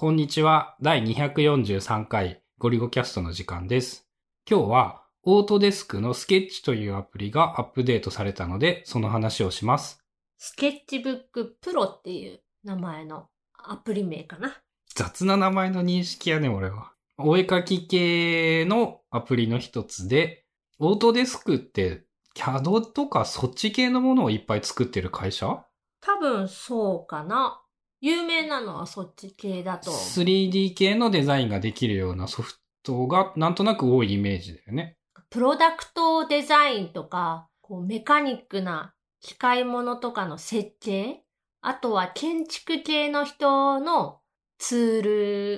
こんにちは。第243回ゴリゴキャストの時間です。今日はオートデスクのスケッチというアプリがアップデートされたので、その話をします。スケッチブックプロっていう名前のアプリ名かな。雑な名前の認識やね、俺は。お絵かき系のアプリの一つで、オートデスクって CAD とかそっち系のものをいっぱい作ってる会社？多分そうかな。有名なのはそっち系だと。3D 系のデザインができるようなソフトがなんとなく多いイメージだよね。プロダクトデザインとか、こうメカニックな機械物とかの設計、あとは建築系の人のツー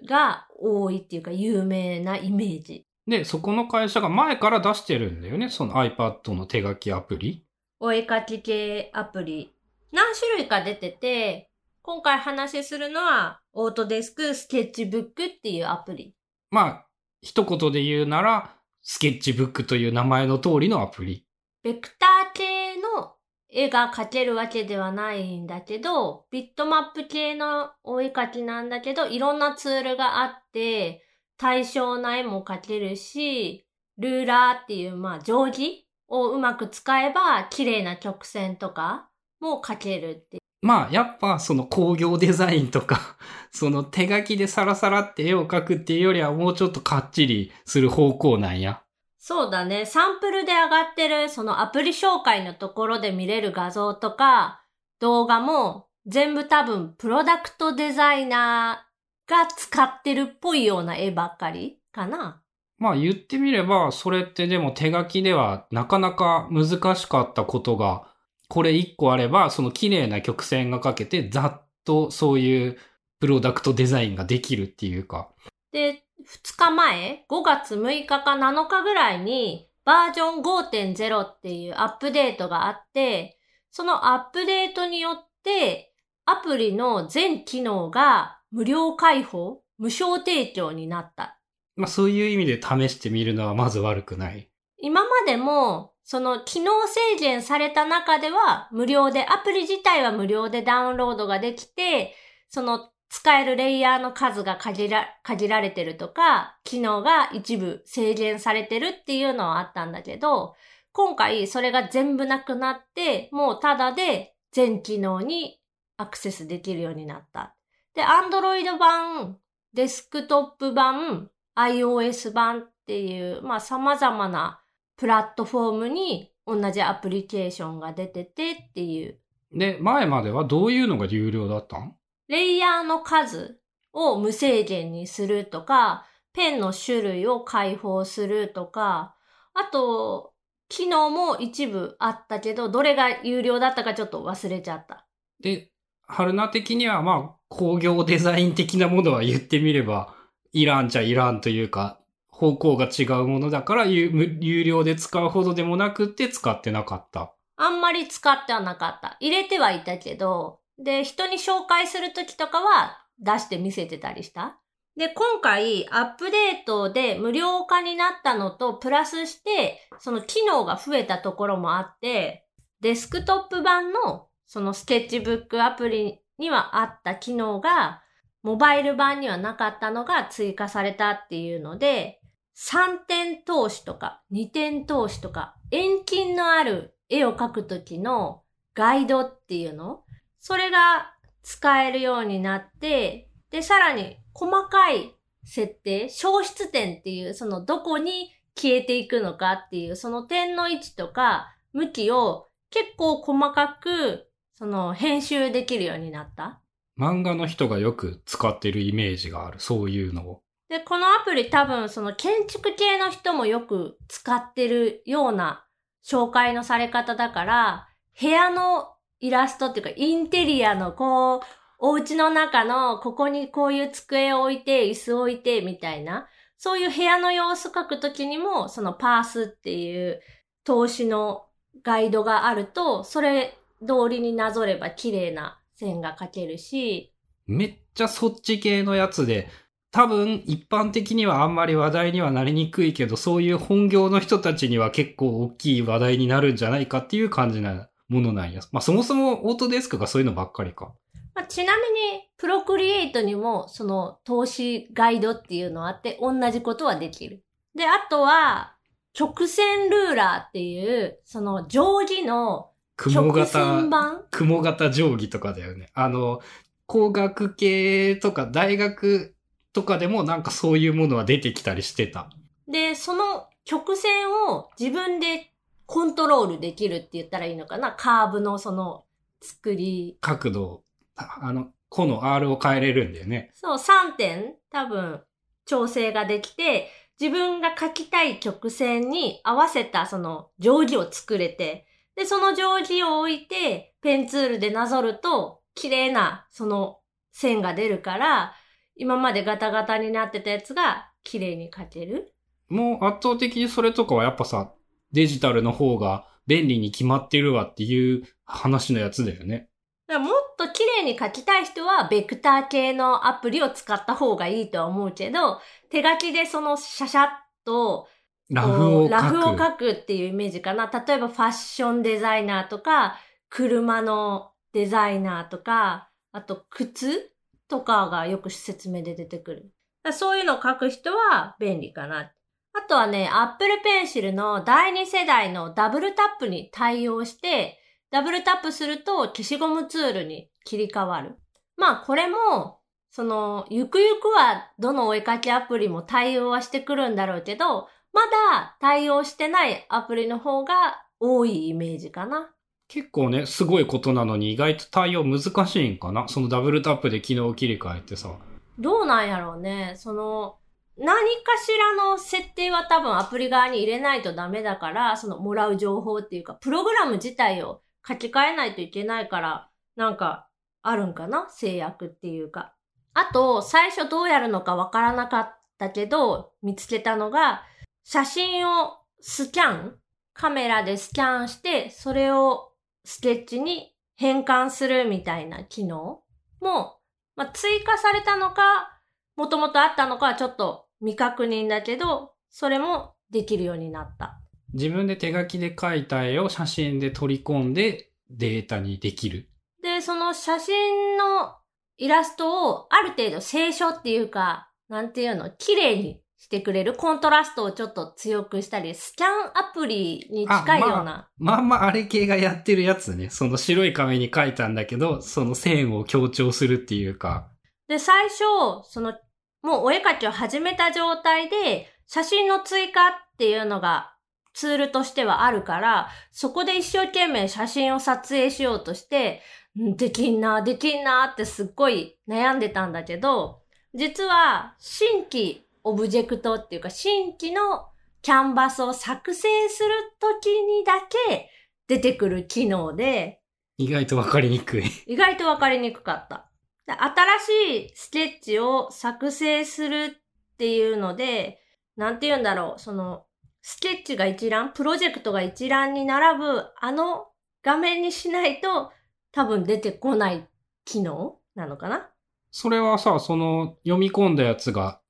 ルが多いっていうか有名なイメージ。で、そこの会社が前から出してるんだよね。その iPad の手書きアプリ。お絵かき系アプリ。何種類か出てて、今回話しするのは、オートデスクスケッチブックっていうアプリ。まあ、一言で言うなら、スケッチブックという名前の通りのアプリ。ベクター系の絵が描けるわけではないんだけど、ビットマップ系のお絵描きなんだけど、いろんなツールがあって、対象な絵も描けるし、ルーラーっていう、まあ、定規をうまく使えば、綺麗な曲線とかも描けるっていう。まあ、やっぱその工業デザインとか、その手書きでサラサラって絵を描くっていうよりはもうちょっとかっちりする方向なんや。そうだね。サンプルで上がってる、そのアプリ紹介のところで見れる画像とか、動画も、全部多分、プロダクトデザイナーが使ってるっぽいような絵ばっかりかな。まあ言ってみれば、それってでも手書きではなかなか難しかったことが、これ一個あれば、その綺麗な曲線が描けて、ざっとそういうプロダクトデザインができるっていうか。で、2日前、5月6日か7日ぐらいに、バージョン5.0っていうアップデートがあって、そのアップデートによって、アプリの全機能が無料開放、無償提供になった。まあそういう意味で試してみるのはまず悪くない。今までも、その機能制限された中では無料で、アプリ自体は無料でダウンロードができて、その使えるレイヤーの数が限ら限られてるとか、機能が一部制限されてるっていうのはあったんだけど、今回それが全部なくなって、もうただで全機能にアクセスできるようになった。で、Android 版、デスクトップ版、iOS 版っていう、まあ様々なプラットフォームに同じアプリケーションが出ててっていう。で、前まではどういうのが有料だったん？レイヤーの数を無制限にするとか、ペンの種類を開放するとか、あと、機能も一部あったけど、どれが有料だったかちょっと忘れちゃった。で、春菜的にはまあ工業デザイン的なものは言ってみれば、いらんちゃいらんというか、方向が違うものだから有有料で使うほどでもなくって使ってなかった。あんまり使ってはなかった。入れてはいたけど、で、人に紹介するときとかは出して見せてたりした。で、今回アップデートで無料化になったのと、プラスして、その機能が増えたところもあって、デスクトップ版のそのスケッチブックアプリにはあった機能が、モバイル版にはなかったのが追加されたっていうので、3点投資とか2点投資とか遠近のある絵を描くときのガイドっていうのそれが使えるようになって、で、さらに細かい設定、消失点っていう、そのどこに消えていくのかっていう、その点の位置とか向きを結構細かく、その編集できるようになった。漫画の人がよく使ってるイメージがある。そういうのを。で、このアプリ多分その建築系の人もよく使ってるような紹介のされ方だから、部屋のイラストっていうかインテリアのこう、お家の中のここにこういう机を置いて、椅子を置いてみたいな、そういう部屋の様子描くときにも、そのパースっていう投資のガイドがあると、それ通りになぞれば綺麗な線が描けるし、めっちゃそっち系のやつで、多分一般的にはあんまり話題にはなりにくいけど、そういう本業の人たちには結構大きい話題になるんじゃないかっていう感じなものなんや。まあそもそもオートデスクがそういうのばっかりか。まあ、ちなみに、プロクリエイトにも、その、投資ガイドっていうのあって、同じことはできる。で、あとは、直線ルーラーっていう、その、定規の、雲型、雲型定規とかだよね。あの、工学系とか大学とかでもなんかそういうものは出てきたりしてた。で、その曲線を自分でコントロールできるって言ったらいいのかな？カーブのその作り。角度、あの、個の R を変えれるんだよね。そう、3点多分調整ができて、自分が書きたい曲線に合わせたその定規を作れて、で、その定規を置いて、ペンツールでなぞると、綺麗なその線が出るから、今までガタガタになってたやつが綺麗に描ける？もう圧倒的にそれとかはやっぱさ、デジタルの方が便利に決まってるわっていう話のやつだよね。もっと綺麗に描きたい人は、ベクター系のアプリを使った方がいいとは思うけど、手書きでそのシャシャッと、ラフを書く。ラフを書くっていうイメージかな。例えばファッションデザイナーとか、車のデザイナーとか、あと靴？とかがよく説明で出てくる。そういうのを書く人は便利かな。あとはね、Apple Pencil の第2世代のダブルタップに対応して、ダブルタップすると消しゴムツールに切り替わる。まあこれも、その、ゆくゆくはどのお絵かきアプリも対応はしてくるんだろうけど、まだ対応してないアプリの方が多いイメージかな。結構ね、すごいことなのに意外と対応難しいんかな？そのダブルタップで機能切り替えてさ。どうなんやろうね。その、何かしらの設定は多分アプリ側に入れないとダメだから、そのもらう情報っていうか、プログラム自体を書き換えないといけないから、なんか、あるんかな？制約っていうか。あと、最初どうやるのかわからなかったけど、見つけたのが、写真をスキャンカメラでスキャンして、それをスケッチに変換するみたいな機能も、まあ、追加されたのか、もともとあったのかはちょっと未確認だけど、それもできるようになった。自分で手書きで描いた絵を写真で取り込んでデータにできる。で、その写真のイラストをある程度清書っていうか、なんていうの、綺麗にしてくれるコントラストをちょっと強くしたり、スキャンアプリに近いような。まあ、まあまああれ系がやってるやつね。その白い紙に書いたんだけど、その線を強調するっていうか。で、最初、その、もうお絵描きを始めた状態で、写真の追加っていうのがツールとしてはあるから、そこで一生懸命写真を撮影しようとして、できんな、できんなってすっごい悩んでたんだけど、実は新規オブジェクトっていうか、新規のキャンバスを作成するときにだけ出てくる機能で、意外とわかりにくい。意外とわかりにくかった。新しいスケッチを作成するっていうので、なんて言うんだろう、その、スケッチが一覧、プロジェクトが一覧に並ぶ、あの画面にしないと多分出てこない機能なのかな？それはさ、その読み込んだやつが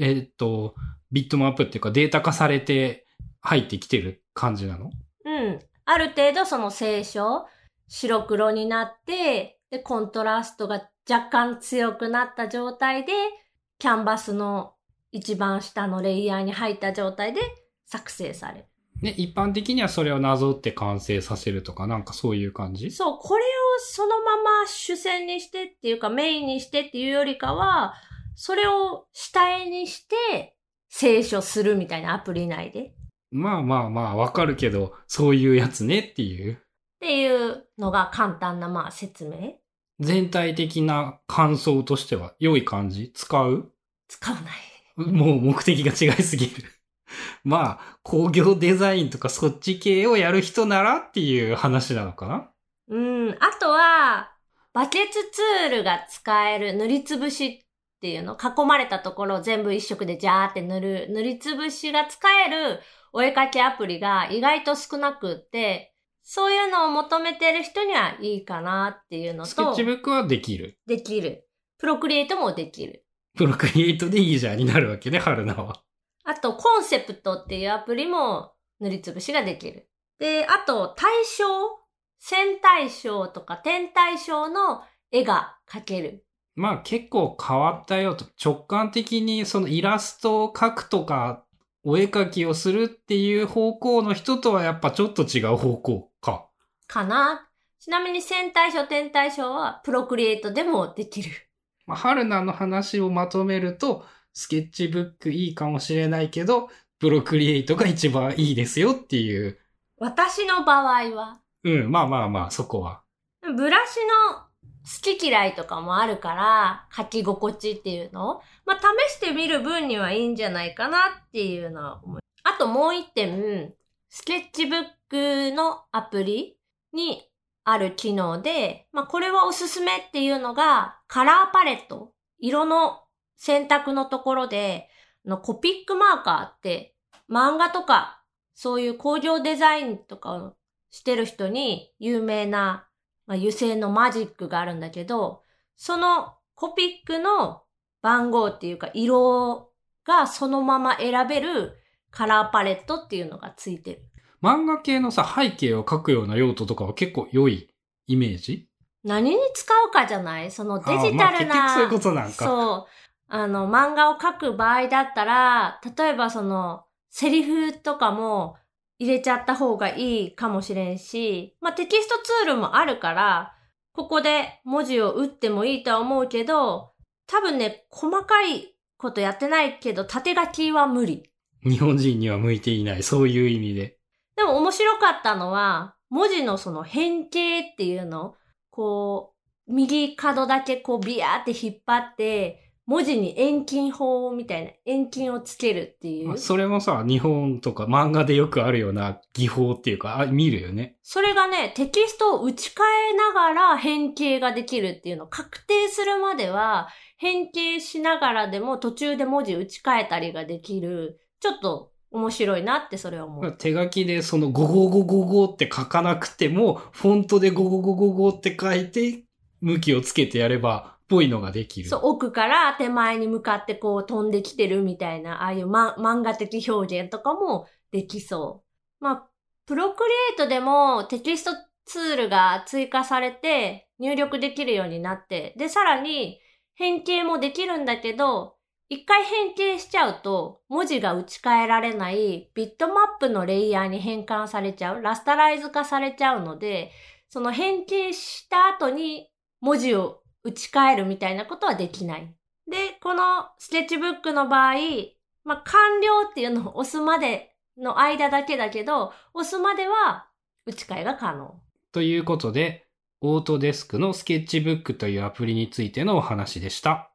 えー、っと、ビットマップっていうかデータ化されて入ってきてる感じなの？うん。ある程度その清書、白黒になって、で、コントラストが若干強くなった状態で、キャンバスの一番下のレイヤーに入った状態で作成される。ね、一般的にはそれをなぞって完成させるとか、なんかそういう感じ？そう、これをそのまま主戦にしてっていうかメインにしてっていうよりかは、それを下絵にして、清書するみたいなアプリ内で。まあまあまあ、わかるけど、そういうやつねっていう。っていうのが簡単なまあ説明。全体的な感想としては良い感じ？使う？使わない。もう目的が違いすぎる まあ、工業デザインとかそっち系をやる人ならっていう話なのかな？うん。あとは、バケツツールが使える塗りつぶしっていうの、囲まれたところを全部一色でジャーって塗る、塗りつぶしが使えるお絵かきアプリが意外と少なくって、そういうのを求めてる人にはいいかなっていうのと。スケッチブックはできる。できる。プロクリエイトもできる。プロクリエイトでいいじゃんになるわけね、春菜は。あと、コンセプトっていうアプリも塗りつぶしができる。で、あと、対象線対称とか点対称の絵が描ける。まあ結構変わったよと。直感的にそのイラストを描くとか、お絵描きをするっていう方向の人とはやっぱちょっと違う方向か。かな。ちなみに線対称、点対称はプロクリエイトでもできる。まあ、春菜の話をまとめると、スケッチブックいいかもしれないけど、プロクリエイトが一番いいですよっていう。私の場合は。うん、まあまあまあ、そこは。ブラシの好き嫌いとかもあるから、書き心地っていうの？まあ、試してみる分にはいいんじゃないかなっていうのは思う。あともう一点、スケッチブックのアプリにある機能で、まあ、これはおすすめっていうのが、カラーパレット。色の選択のところで、のコピックマーカーって、漫画とか、そういう工場デザインとかをしてる人に有名な、まあ、油性のマジックがあるんだけど、そのコピックの番号っていうか色がそのまま選べるカラーパレットっていうのがついてる。漫画系のさ、背景を描くような用途とかは結構良いイメージ？何に使うかじゃない？そのデジタルな。まあ、そういうことなんか。そう。あの、漫画を描く場合だったら、例えばその、セリフとかも入れちゃった方がいいかもしれんし、まあ、テキストツールもあるから、ここで文字を打ってもいいとは思うけど、多分ね、細かいことやってないけど、縦書きは無理。日本人には向いていない、そういう意味で。でも面白かったのは、文字のその変形っていうの、こう、右角だけこうビヤーって引っ張って、文字に遠近法みたいな、遠近をつけるっていう。それもさ、日本とか漫画でよくあるような技法っていうか、あ見るよね。それがね、テキストを打ち替えながら変形ができるっていうのを確定するまでは、変形しながらでも途中で文字打ち替えたりができる、ちょっと面白いなってそれは思う。手書きでそのゴゴゴゴゴって書かなくても、フォントでゴゴゴゴゴって書いて、向きをつけてやれば、ぽいのができる。そう、奥から手前に向かってこう飛んできてるみたいな、ああいう、ま、漫画的表現とかもできそう。まあ、プロクリエイトでもテキストツールが追加されて入力できるようになって、で、さらに変形もできるんだけど、一回変形しちゃうと、文字が打ち替えられないビットマップのレイヤーに変換されちゃう、ラスタライズ化されちゃうので、その変形した後に文字を打ち替えるみたいなことはできない。で、このスケッチブックの場合、まあ、完了っていうのを押すまでの間だけだけど、押すまでは打ち替えが可能。ということで、オートデスクのスケッチブックというアプリについてのお話でした。